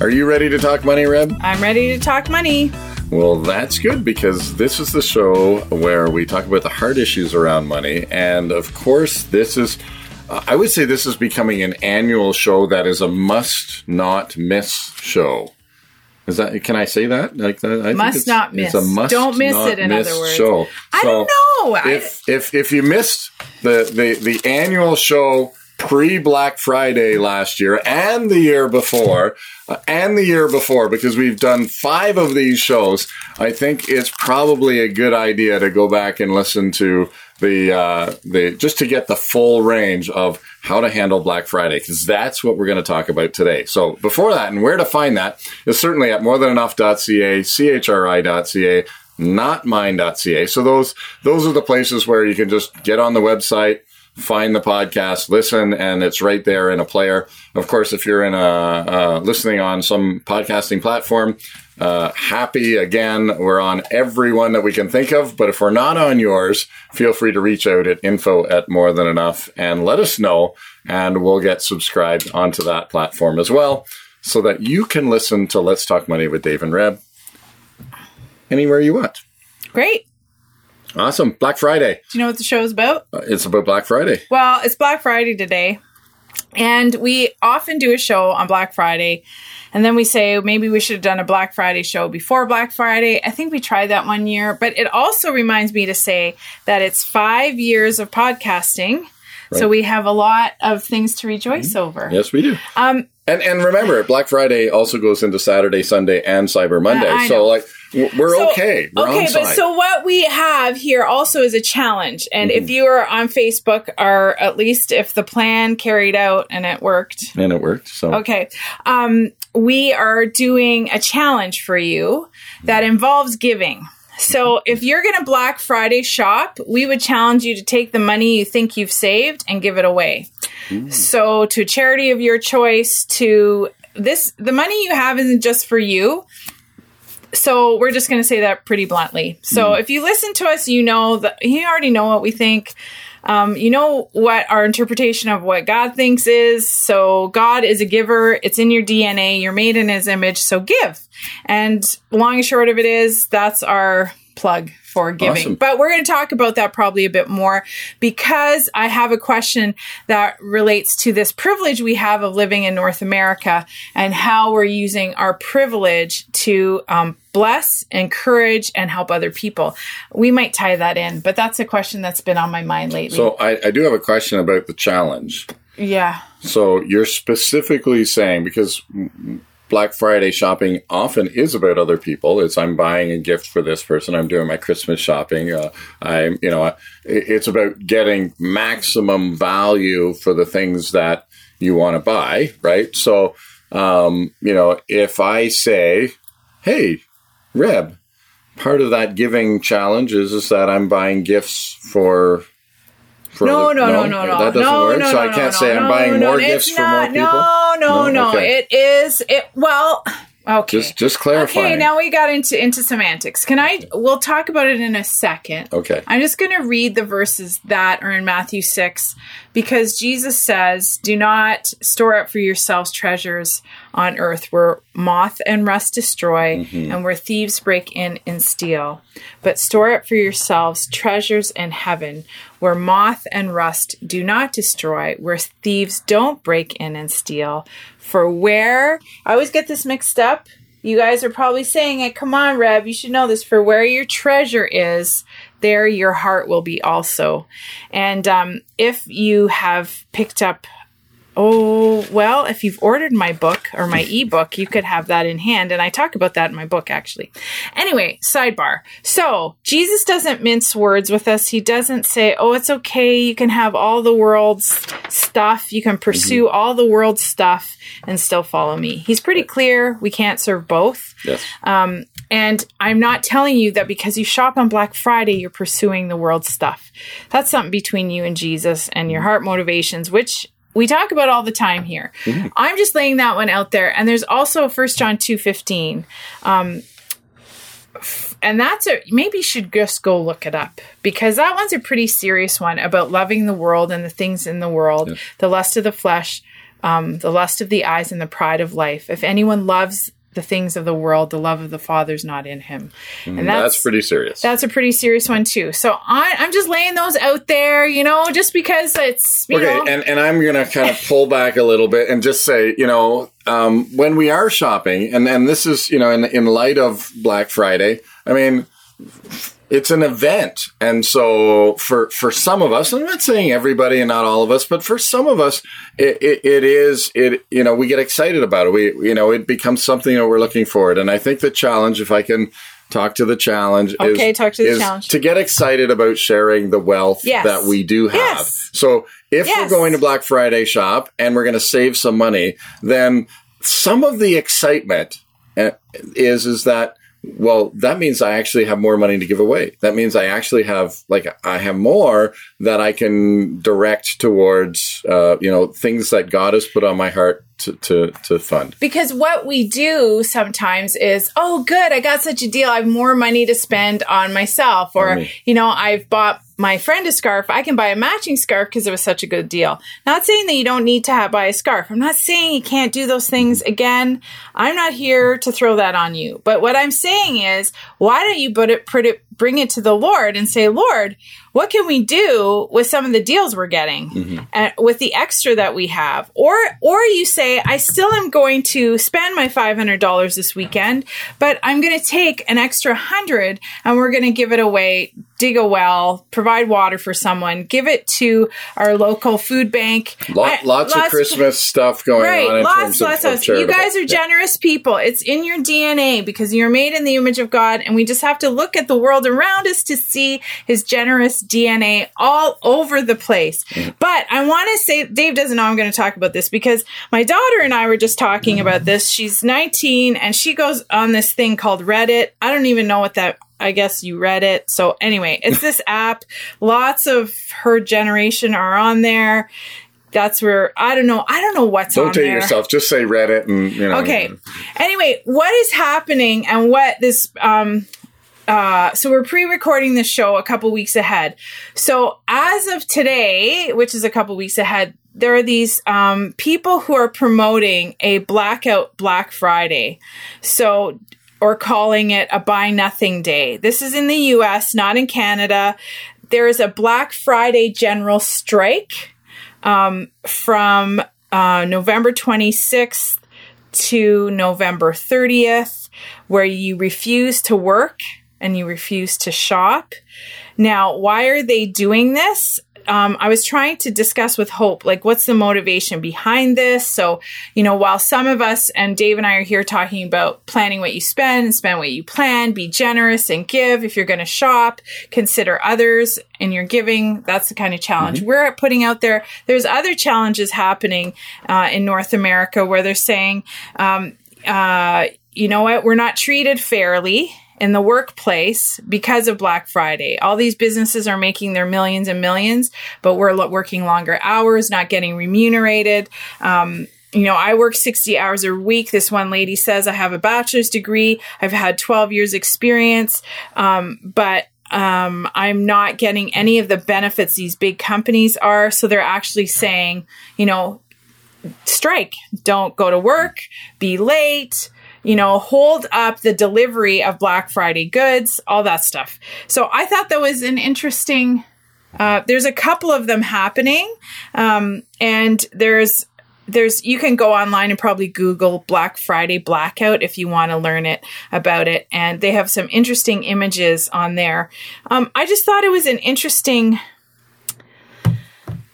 Are you ready to talk money, Reb? I'm ready to talk money. Well, that's good because this is the show where we talk about the hard issues around money. And of course, this is, uh, I would say, this is becoming an annual show that is a must not miss show. Is that, can I say that? Like that? I think Must not it's a must Don't miss not it, in miss other words. Show. I don't know. If, if, if you missed the, the, the annual show pre Black Friday last year and the year before, uh, and the year before, because we've done five of these shows, I think it's probably a good idea to go back and listen to the uh, the just to get the full range of how to handle Black Friday, because that's what we're going to talk about today. So before that, and where to find that is certainly at morethanenough.ca, chri.ca notmine.ca. So those those are the places where you can just get on the website, find the podcast, listen, and it's right there in a player. Of course, if you're in a uh, listening on some podcasting platform, uh, happy again. We're on every one that we can think of. But if we're not on yours, feel free to reach out at info at more than enough and let us know, and we'll get subscribed onto that platform as well, so that you can listen to Let's Talk Money with Dave and Reb anywhere you want. Great. Awesome. Black Friday. Do you know what the show is about? Uh, It's about Black Friday. Well, it's Black Friday today. And we often do a show on Black Friday. And then we say maybe we should have done a Black Friday show before Black Friday. I think we tried that one year. But it also reminds me to say that it's five years of podcasting. So we have a lot of things to rejoice over. Yes, we do. Um, And and remember, Black Friday also goes into Saturday, Sunday, and Cyber Monday. So like we're So- okay. We're okay, on but side. so what we have here also is a challenge. And Mm-hmm. if you are on Facebook, or at least if the plan carried out and it worked, and it worked. So Okay. Um, we are doing a challenge for you that involves giving. So if you're going to Black Friday shop, we would challenge you to take the money you think you've saved and give it away. So to a charity of your choice, to this, the money you have isn't just for you. So we're just going to say that pretty bluntly. So if you listen to us, you know that you already know what we think. Um, you know what our interpretation of what God thinks is. So God is a giver. It's in your DNA. You're made in His image. So give. And long and short of it is that's our plug for giving. Awesome. But we're going to talk about that probably a bit more because I have a question that relates to this privilege we have of living in North America and how we're using our privilege to um, bless, encourage, and help other people. We might tie that in, but that's a question that's been on my mind lately. so I, I do have a question about the challenge. yeah. So you're specifically saying because Black Friday shopping often is about other people. It's I'm buying a gift for this person. I'm doing my Christmas shopping. Uh, I'm you know it- it's about getting maximum value for the things that you want to buy, right? So um, you know if I say, hey, Reb, part of that giving challenge is is that I'm buying gifts for. No, no, no, no, no. That doesn't no, work. no, so no, I can't no, say I'm no, buying no, more gifts for more not- people. No, no, No? no. Okay. It is it well okay. Just just clarifying. Okay, now we got into into semantics. Can I we'll talk about it in a second. Okay. I'm just going to read the verses that are in Matthew 6 because Jesus says, "Do not store up for yourselves treasures on earth where moth and rust destroy mm-hmm. and where thieves break in and steal, but store up for yourselves treasures in heaven where moth and rust do not destroy, where thieves don't break in and steal. For where I always get this mixed up. You guys are probably saying it. Come on, Reb, you should know this. For where your treasure is, there your heart will be also. And um, if you have picked up Oh, well, if you've ordered my book or my ebook, you could have that in hand. And I talk about that in my book, actually. Anyway, sidebar. So, Jesus doesn't mince words with us. He doesn't say, oh, it's okay. You can have all the world's stuff. You can pursue all the world's stuff and still follow me. He's pretty clear. We can't serve both. Yes. Um, and I'm not telling you that because you shop on Black Friday, you're pursuing the world's stuff. That's something between you and Jesus and your heart motivations, which we talk about all the time here. I'm just laying that one out there. And there's also 1 John 2.15. Um, and that's a, maybe you should just go look it up because that one's a pretty serious one about loving the world and the things in the world, the lust of the flesh, um, the lust of the eyes and the pride of life. If anyone loves the things of the world, the love of the Father's not in him. And That's, pretty serious. that's a pretty serious one too. So I, I'm just laying those out there, you know, just because it's Okay, know, and, and I'm going to kind of pull back a little bit and just say, you know, um, when we are shopping, and, and this is, you know, in, in light of Black Friday, I mean, it's an event. And so for, for some of us, I'm not saying everybody and not all of us, but for some of us, it, it, it is, it, you know, we get excited about it. We, you know, it becomes something that we're looking forward. And I think the challenge, if I can talk to the challenge, Okay, is, talk to the challenge. to get excited about sharing the wealth Yes. that we do have. Yes. So if Yes. we're going to Black Friday shop and we're going to save some money, then some of the excitement uh, is is that well that means I actually have more money to give away. That means I actually have like I have more that I can direct towards uh, you know things that God has put on my heart to to, to fund. because what we do sometimes is, oh, good, I got such a deal. I have more money to spend on myself. Or, you know, I've bought my friend a scarf. I can buy a matching scarf because it was such a good deal. Not saying that you don't need to have, buy a scarf. I'm not saying you can't do those things again. I'm not here to throw that on you. But what I'm saying is, why don't you put it, put it, bring it to the Lord and say, Lord, what can we do with some of the deals we're getting and with the extra that we have? Or or you say i still am going to spend my $500 this weekend but i'm going to take an extra 100 and we're going to give it away dig a well provide water for someone give it to our local food bank I- lots, of Christmas stuff going Right, on in lots, lots of of. You guys are generous people. It's in your DNA because you're made in the image of God, and we just have to look at the world around us to see His generous DNA all over the place. Mm-hmm. But I want to say, Dave doesn't know I'm going to talk about this because my daughter and I were just talking Mm-hmm. about this. She's 19 and she goes on this thing called Reddit. I don't even know what that. I guess you read it. So anyway, it's this app. Lots of her generation are on there. That's where I don't know. I don't know what's on. Don't on date there. yourself. Just say Reddit and you know. Okay. Anyway, what is happening and what this um uh so we're pre-recording this show a couple weeks ahead. So as of today, which is a couple weeks ahead, there are these um people who are promoting a blackout Black Friday. So or calling it a buy nothing day. This is in the US, not in Canada. There is a Black Friday general strike um, from uh, November 26th to November 30th, where you refuse to work and you refuse to shop. Now, why are they doing this? Um, I was trying to discuss with Hope, like, what's the motivation behind this? So, you know, while some of us and Dave and I are here talking about planning what you spend and spend what you plan, be generous and give. If you're going to shop, consider others in your giving. That's the kind of challenge we're putting out there. There's other challenges happening uh, in North America where they're saying, um, uh, you know what, we're not treated fairly in the workplace because of Black Friday. All these businesses are making their millions and millions, but we're lo- working longer hours, not getting remunerated. Um, you know, I work 60 hours a week. This one lady says I have a bachelor's degree. I've had 12 years experience. Um, but um, I'm not getting any of the benefits these big companies are. So they're actually saying, you know, strike, don't go to work, be late, you know, hold up the delivery of Black Friday goods, all that stuff. So I thought that was an interesting. Uh, there's a couple of them happening, um, and there's there's you can go online and probably Google Black Friday blackout if you want to learn it about it, and they have some interesting images on there. Um, I just thought it was an interesting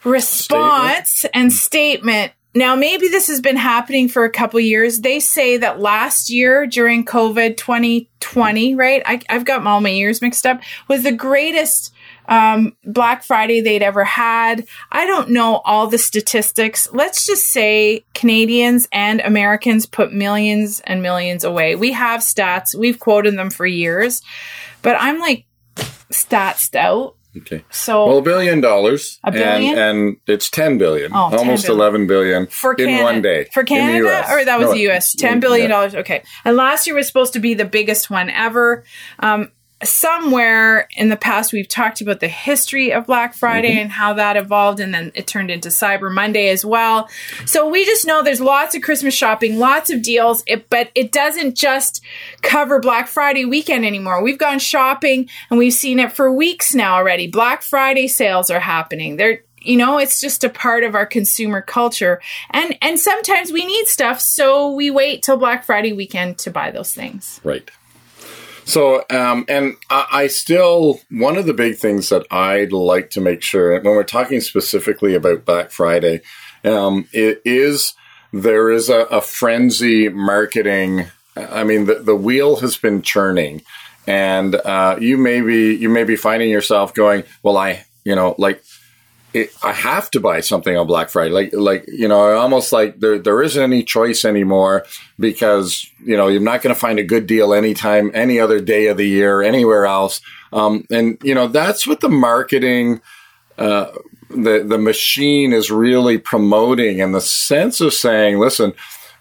response and statement now maybe this has been happening for a couple years. They say that last year during COVID 2020, right? I, I've got all my years mixed up, was the greatest um, Black Friday they'd ever had. I don't know all the statistics. Let's just say Canadians and Americans put millions and millions away. We have stats, we've quoted them for years, but I'm like statsed out. Okay. So Well, a billion dollars. A billion? And, and it's 10 billion. Oh, 10 almost billion. 11 billion for in Canada, one day. for Canada, or that was No, the U.S. Ten yeah. dollars. Okay, and last year was supposed to be the biggest one ever. Um, somewhere in the past, we've talked about the history of Black Friday Mm-hmm. and how that evolved, and then it turned into Cyber Monday as well. So we just know there's lots of Christmas shopping, lots of deals, it, but it doesn't just cover Black Friday weekend anymore. We've gone shopping and we've seen it for weeks now already. Black Friday sales are happening. They're you know it's just a part of our consumer culture and and sometimes we need stuff so we wait till black friday weekend to buy those things Right. So, um, and I, I still, one of the big things that I'd like to make sure, when we're talking specifically about Black Friday, um, it is there is a, a frenzy marketing. I mean, the, the wheel has been churning, and uh, you may be you may be finding yourself going, well, I, you know, like it, I have to buy something on Black Friday. Like, like you know, almost like there there isn't any choice anymore because you know you're not going to find a good deal anytime, any other day of the year, anywhere else. Um, and you know that's what the marketing, uh, the the machine is really promoting, in the sense of saying, listen.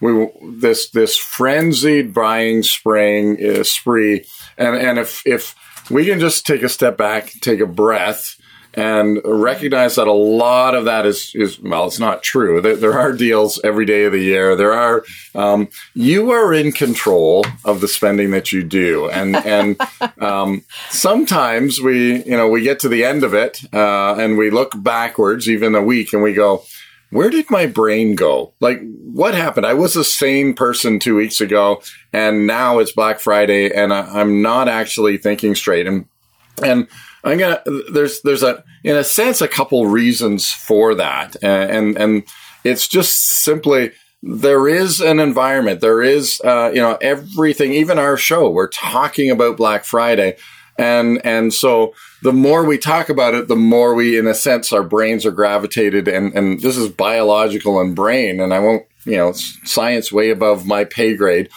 We this this frenzied buying spring uh, spree, and and if if we can just take a step back, take a breath, and recognize that a lot of that is is well, it's not true. There, there are deals every day of the year. There are um, you are in control of the spending that you do, and and um, sometimes we you know we get to the end of it uh, and we look backwards even a week and we go. Where did my brain go? Like, what happened? I was a sane person two weeks ago, and now it's Black Friday, and I, I'm not actually thinking straight. And and I'm gonna there's there's a in a sense a couple reasons for that, and and, it's just simply there is an environment, there is uh, you know everything, even our show, we're talking about Black Friday, and and so the more we talk about it, the more we, in a sense, our brains are gravitated, and and this is biological and brain, and I won't you know science way above my pay grade.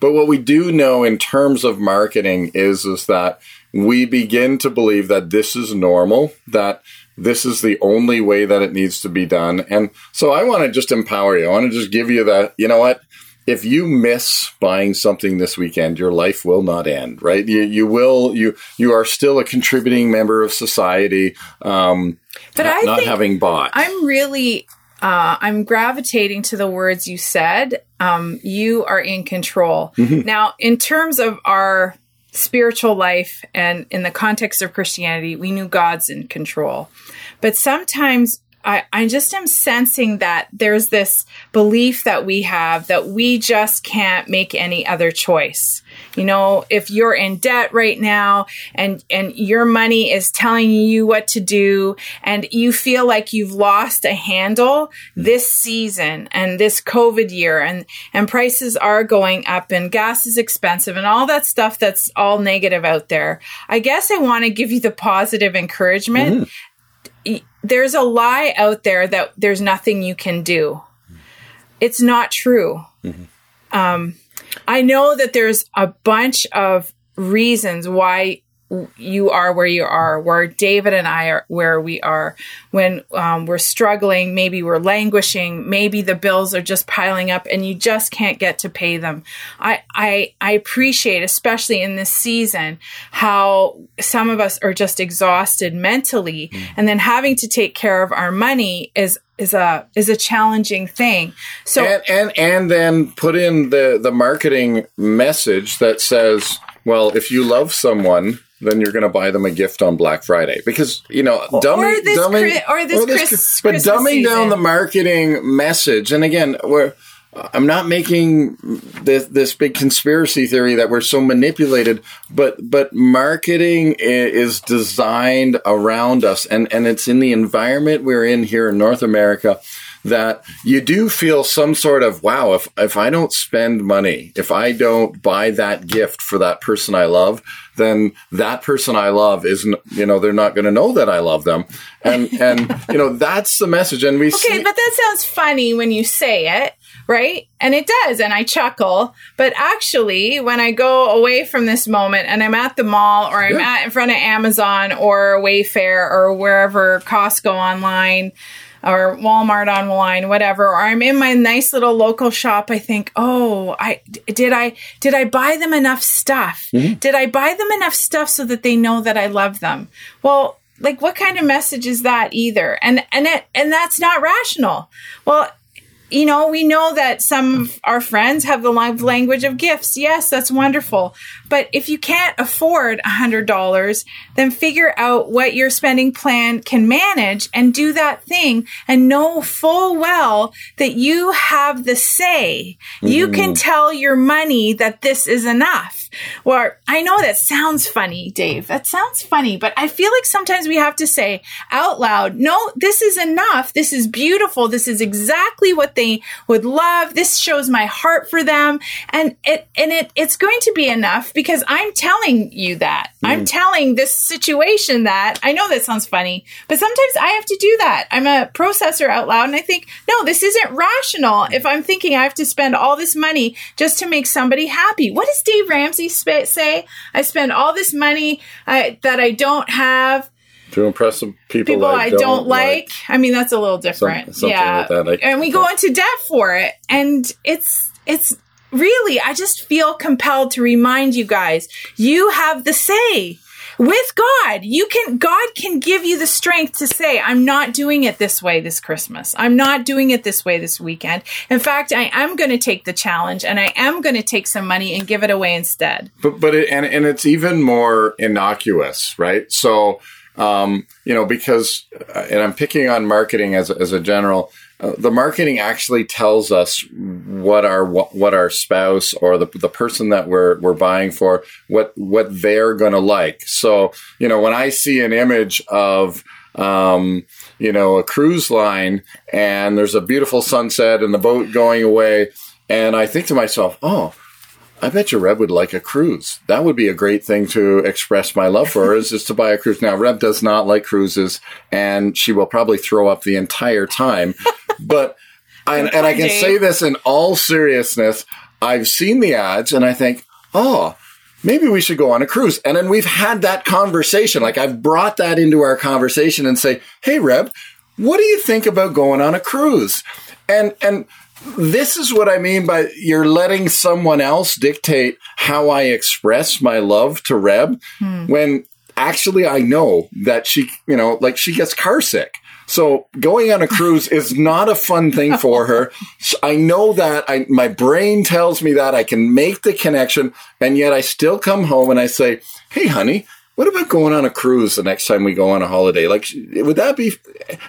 But what we do know in terms of marketing is is that we begin to believe that this is normal, that this is the only way that it needs to be done. And so I want to just empower you. I want to just give you that, you know what? If you miss buying something this weekend, your life will not end, right? You, you will, you, you are still a contributing member of society, um, But ha- I not think having bought. i'm really uh, i'm gravitating to the words you said um, you are in control now in terms of our spiritual life and in the context of christianity we knew god's in control but sometimes I, I just am sensing that there's this belief that we have that we just can't make any other choice. You know, if you're in debt right now and, and your money is telling you what to do and you feel like you've lost a handle this season and this COVID year and, and prices are going up and gas is expensive and all that stuff that's all negative out there. I guess I want to give you the positive encouragement there's a lie out there that there's nothing you can do. It's not true. Um, I know that there's a bunch of reasons why you are where you are, where David and I are where we are. When um, we're struggling, maybe we're languishing, maybe the bills are just piling up, and you just can't get to pay them. I I, I appreciate, especially in this season, how some of us are just exhausted mentally, and then having to take care of our money is is a is a challenging thing. So and, and and then put in the the marketing message that says, well, if you love someone, then you're going to buy them a gift on Black Friday. Because you know dumbing, this dumbing- Chri- or this Chris- but Christmas dumbing down the marketing message. And again, we're I'm not making this this big conspiracy theory that we're so manipulated, but but marketing is designed around us, and and it's in the environment we're in here in North America that you do feel some sort of wow if if I don't spend money, if I don't buy that gift for that person I love, then that person I love isn't you know they're not going to know that I love them, and and you know that's the message. And we Okay, see, but that sounds funny when you say it, right? And it does, and I chuckle. But actually, when I go away from this moment and I'm at the mall or I'm Yeah. at in front of Amazon or Wayfair or wherever Costco online or Walmart online, whatever, or I'm in my nice little local shop, I think, oh, I did I did I buy them enough stuff? Mm-hmm. Did I buy them enough stuff so that they know that I love them? Well, like what kind of message is that either? And and it and that's not rational. Well, you know, we know that some of our friends have the love language of gifts. Yes, that's wonderful. But if you can't afford a hundred dollars, then figure out what your spending plan can manage and do that thing and know full well that you have the say. You can mm. tell your money that this is enough. Well, I know that sounds funny, Dave. That sounds funny, but I feel like sometimes we have to say out loud, no, this is enough. This is beautiful. This is exactly what they would love. This shows my heart for them. And it, and it, it's going to be enough because I'm telling you that. I'm mm. telling this situation that I know that sounds funny, but sometimes I have to do that. I'm a processor out loud and I think, no, this isn't rational if I'm thinking I have to spend all this money just to make somebody happy. What is Dave Ramsey sp- say? I spend all this money uh, that I don't have to impress some people, people I don't, like. I mean, that's a little different. something yeah. like I- and we go into debt for it. And it's, it's really, I just feel compelled to remind you guys, you have the say. With God, you can, God can give you the strength to say, I'm not doing it this way this Christmas. I'm not doing it this way this weekend. In fact, I am going to take the challenge and I am going to take some money and give it away instead. But but it, and and it's even more innocuous, right? So um, you know because uh, and I'm picking on marketing as as a general. Uh, the marketing actually tells us what our what, our spouse or the the person that we're we're buying for what what they're going to like. So you know when I see an image of um, you know a cruise line and there's a beautiful sunset and the boat going away, and I think to myself, oh. I bet you Reb would like a cruise. That would be a great thing to express my love for her is, is to buy a cruise. Now, Reb does not like cruises and she will probably throw up the entire time. But, I, and I can say this in all seriousness. I've seen the ads and I think, oh, maybe we should go on a cruise. And then we've had that conversation. Like I've brought that into our conversation and say, Hey, Reb, what do you think about going on a cruise? And, and, this is what I mean by you're letting someone else dictate how I express my love to Reb when actually I know that she, you know, like she gets car sick. So going on a cruise is not a fun thing for her. I know that I, my brain tells me that I can make the connection and yet I still come home and I say, Hey, honey, what about going on a cruise the next time we go on a holiday? Like, would that be,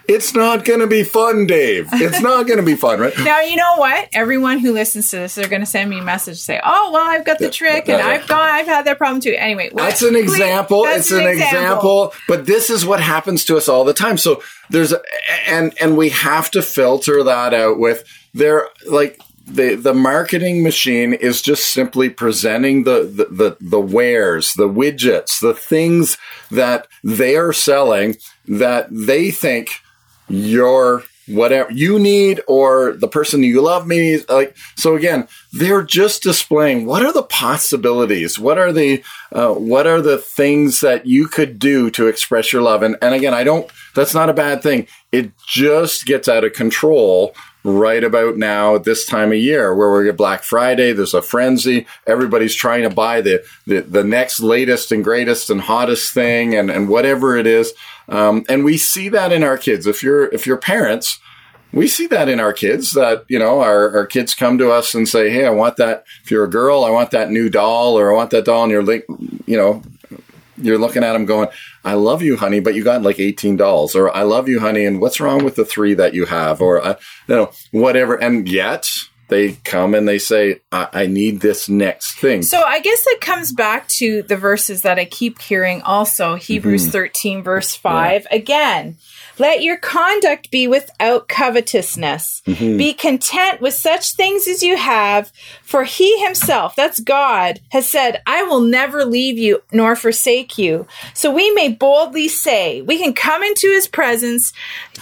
it's not going to be fun, Dave. It's not going to be fun, right? Now you know what? Everyone who listens to this, they're going to send me a message to say, "Oh, well, I've got the trick, and. I've gone, I've had that problem too." Anyway, what- That's an example. that's it's an example. but this is what happens to us all the time. So there's a, and and we have to filter that out with there like the the marketing machine is just simply presenting the the the, the wares, the widgets, the things that they are selling that they think your whatever you need or the person you love me like so again they're just displaying what are the possibilities what are the uh, what are the things that you could do to express your love and, and again i don't that's not a bad thing. It just gets out of control right about now this time of year where we get black friday there's a frenzy everybody's trying to buy the the, the next latest and greatest and hottest thing and, and whatever it is. Um, and we see that in our kids. If you're if you're parents we see that in our kids that you know our, our kids come to us and say hey i want that. If you're a girl i want that new doll or i want that doll and you're like you know you're looking at them going i love you honey but you got like 18 dolls or i love you honey and what's wrong with the three that you have? or I, you know whatever. And yet they come and they say I, I need this next thing. So I guess it comes back to the verses that I keep hearing also Hebrews Mm-hmm. 13 verse 5 again Let your conduct be without covetousness. Mm-hmm. Be content with such things as you have, for he himself, that's God, has said, I will never leave you nor forsake you. So we may boldly say, we can come into his presence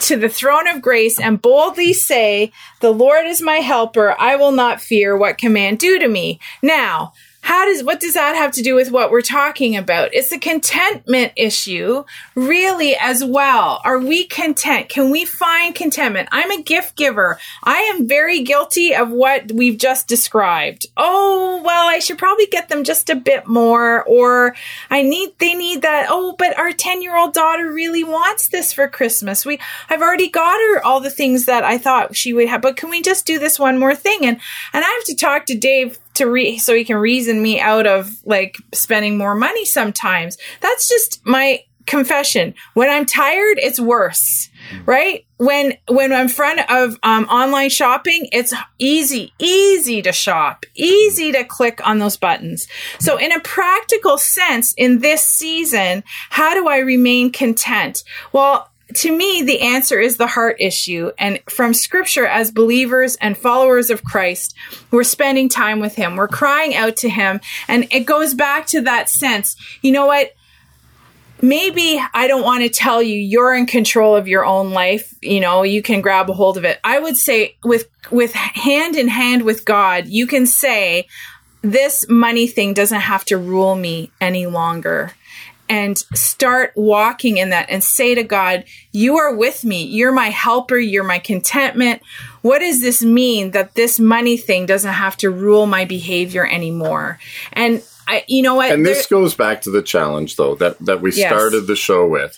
to the throne of grace and boldly say, The Lord is my helper. I will not fear what can man do to me. Now, how does what does that have to do with what we're talking about? It's a contentment issue really as well. Are we content? Can we find contentment? I'm a gift giver. I am very guilty of what we've just described. Oh well i should probably get them just a bit more or i need they need that. Oh but our 10 year old daughter really wants this for christmas. We i've already got her all the things that i thought she would have but can we just do this one more thing? And and i have to talk to dave to re so he can reason me out of like spending more money sometimes. That's just my confession. When I'm tired, it's worse, right? When when I'm in front of um, online shopping, it's easy, easy to shop, easy to click on those buttons. So, in a practical sense, in this season, how do I remain content? Well, to me, the answer is the heart issue. And from scripture, as believers and followers of Christ, we're spending time with Him. We're crying out to Him. And it goes back to that sense. You know what? Maybe I don't want to tell you you're in control of your own life. You know, you can grab a hold of it. I would say with, with hand in hand with God, you can say, this money thing doesn't have to rule me any longer and start walking in that and say to God, You are with me. You're my helper. You're my contentment. What does this mean that this money thing doesn't have to rule my behavior anymore? And I, you know what? And this goes back to the challenge, though, that, that we Yes. started the show with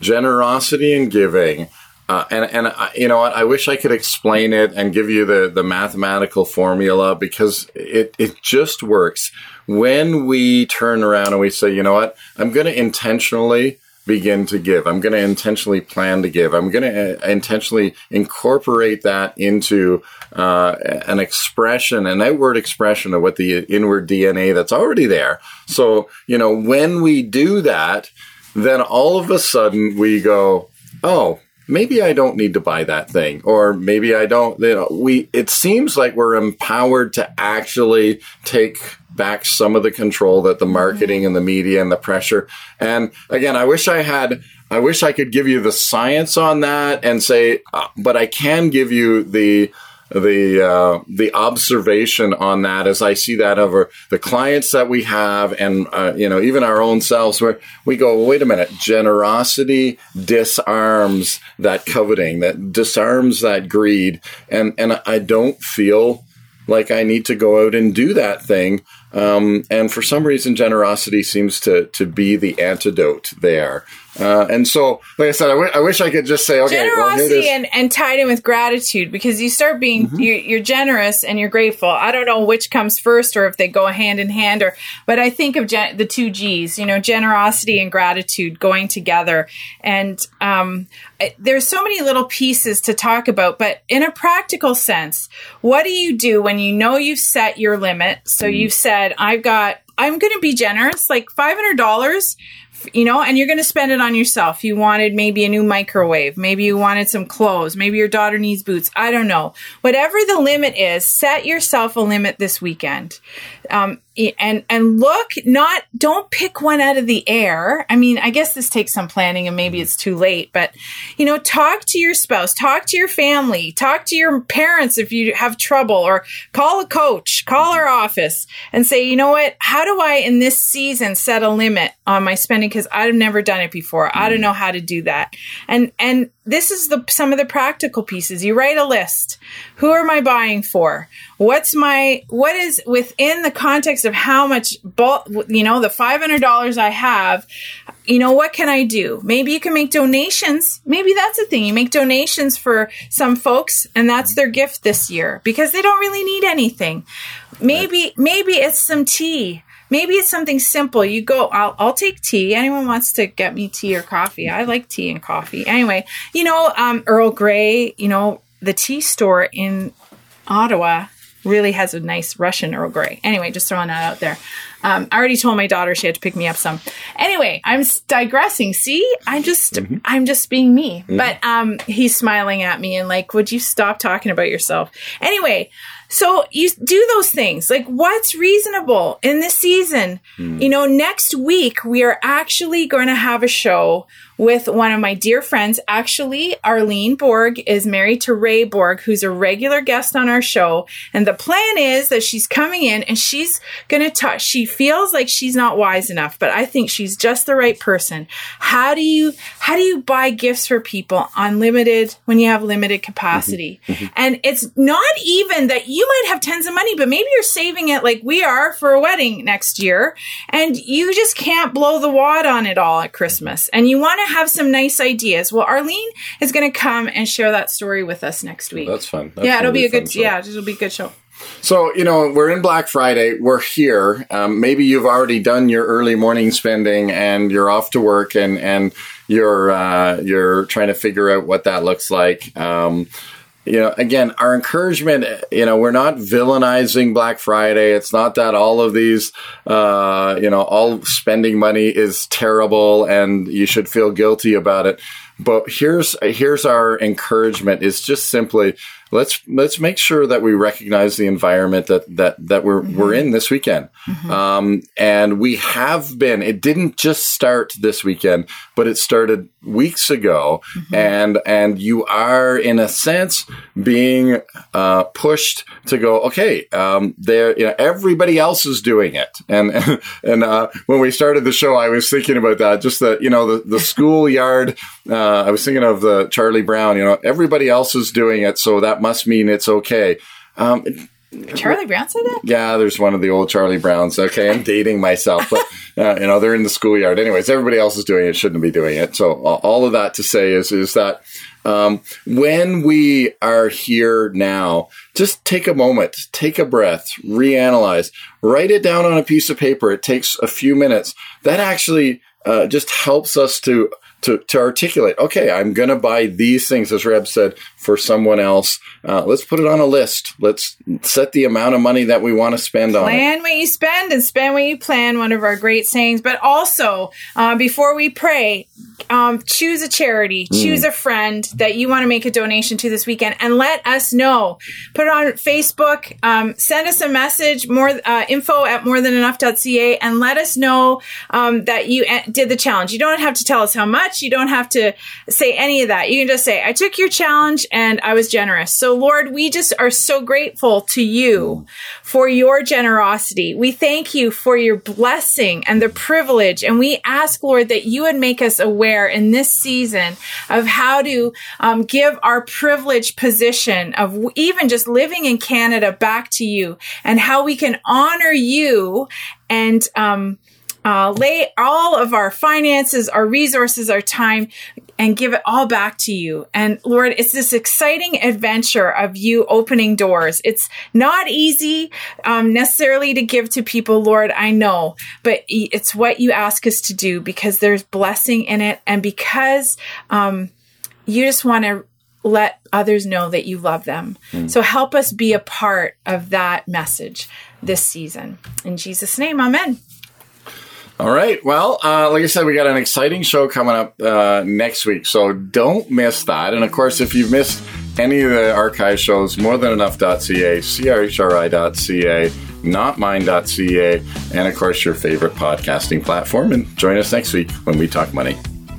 generosity and giving. Uh, and and you know what? I wish I could explain it and give you the, the mathematical formula because it, it just works. When we turn around and we say, you know what? I'm going to intentionally begin to give. I'm going to intentionally plan to give. I'm going to uh, intentionally incorporate that into uh, an expression, an outward expression of what the inward DNA that's already there. So, you know, when we do that, then all of a sudden we go, oh, maybe I don't need to buy that thing, or maybe I don't. You know, we it seems like we're empowered to actually take back some of the control that the marketing and the media and the pressure. And again, I wish I had. I wish I could give you the science on that and say, uh, but I can give you the the uh, the observation on that as I see that over the clients that we have, and uh, you know even our own selves, where we go, wait a minute, generosity disarms that coveting, that disarms that greed, and and I don't feel like I need to go out and do that thing. Um, and for some reason, generosity seems to to be the antidote there. Uh, and so, like I said, I, w- I wish I could just say, okay, well, generosity is. and, and tied in with gratitude because you start being Mm-hmm. you're, you're generous and you're grateful i don't know which comes first or if they go hand in hand or but i think of gen- the two g's you know generosity and gratitude going together and um, I- there's so many little pieces to talk about but in a practical sense what do you do when you know you've set your limit so Mm-hmm. you've said i've got i'm going to be generous like $500 you know, and you're going to spend it on yourself. You wanted maybe a new microwave. Maybe you wanted some clothes. Maybe your daughter needs boots. I don't know. Whatever the limit is, set yourself a limit this weekend. Um, and, and look, not, don't pick one out of the air. I mean, I guess this takes some planning and maybe it's too late, but, you know, talk to your spouse, talk to your family, talk to your parents if you have trouble or call a coach, call our office and say, you know what? How do I in this season set a limit on my spending? Cause I've never done it before. I don't mm. know how to do that. And, and this is the, some of the practical pieces. You write a list. Who am I buying for? What's my, what is within the context of how much, bulk, you know, the $500 I have, you know, what can I do? Maybe you can make donations. Maybe that's a thing. You make donations for some folks and that's their gift this year because they don't really need anything. Maybe, maybe it's some tea. Maybe it's something simple. You go, I'll, I'll take tea. Anyone wants to get me tea or coffee? I like tea and coffee. Anyway, you know, um, Earl Grey, you know, the tea store in Ottawa really has a nice Russian Earl Grey. Anyway, just throwing that out there. Um, I already told my daughter she had to pick me up some. Anyway, I'm digressing. See, I'm just, I'm just being me. But um, he's smiling at me and like, would you stop talking about yourself? Anyway, so you do those things. Like, what's reasonable in this season? Hmm. You know, next week we are actually going to have a show with one of my dear friends. Actually, Arlene Borg is married to Ray Borg, who's a regular guest on our show. And the plan is that she's coming in and she's going to talk. She feels like she's not wise enough, but I think she's just the right person. How do you, how do you buy gifts for people unlimited when you have limited capacity? Mm-hmm. Mm-hmm. And it's not even that you might have tons of money, but maybe you're saving it like we are for a wedding next year and you just can't blow the wad on it all at Christmas and you want to have some nice ideas. Well, Arlene is going to come and share that story with us next week. That's fun. That's yeah, it'll be a good, show. yeah, it'll be a good show. So, you know, we're in Black Friday. We're here. Um, maybe you've already done your early morning spending and you're off to work and, and you're, uh, you're trying to figure out what that looks like. Um, you know, again, our encouragement, you know, we're not villainizing Black Friday. It's not that all of these, uh, you know, all spending money is terrible and you should feel guilty about it. But here's, here's our encouragement is just simply, let's let's make sure that we recognize the environment that that that we're we're in this weekend. Um, and we have been it didn't just start this weekend but it started weeks ago. And and you are in a sense being uh, pushed to go okay um, there you know, everybody else is doing it. And and uh, when we started the show I was thinking about that just that you know the the schoolyard uh, I was thinking of the Charlie Brown you know everybody else is doing it so that must mean it's okay. Um, Charlie Brown said that? yeah, there's one of the old Charlie Browns. Okay, I'm dating myself, but uh, you know they're in the schoolyard. Anyways, everybody else is doing it, shouldn't be doing it. So all of that to say is is that um, when we are here now, just take a moment, take a breath, reanalyze, write it down on a piece of paper. It takes a few minutes. That actually uh, just helps us to to, to articulate, okay, I'm going to buy these things, as Reb said, for someone else. Uh, let's put it on a list. Let's set the amount of money that we want to spend on. Plan what you spend and spend what you plan, one of our great sayings. But also, uh, before we pray, um, choose a charity, choose a friend that you want to make a donation to this weekend, and let us know. Put it on Facebook, um, send us a message, more uh, info at morethanenough.ca, and let us know um, that you uh, did the challenge. You don't have to tell us how much. You don't have to say any of that. You can just say, I took your challenge and I was generous. So, Lord, we just are so grateful to you for your generosity. We thank you for your blessing and the privilege. And we ask, Lord, that you would make us aware in this season of how to um, give our privileged position of even just living in Canada back to you and how we can honor you and, um, uh, lay all of our finances, our resources, our time, and give it all back to you. And Lord, it's this exciting adventure of you opening doors. It's not easy um, necessarily to give to people, Lord, I know, but it's what you ask us to do because there's blessing in it, and because um, you just want to let others know that you love them. So help us be a part of that message this season. In Jesus' name, amen. All right. Well, uh, like I said, we got an exciting show coming up uh, next week, so don't miss that. And of course, if you've missed any of the archive shows, more than morethanenough.ca, chri.ca, notmine.ca, and of course, your favorite podcasting platform. And join us next week when we talk money.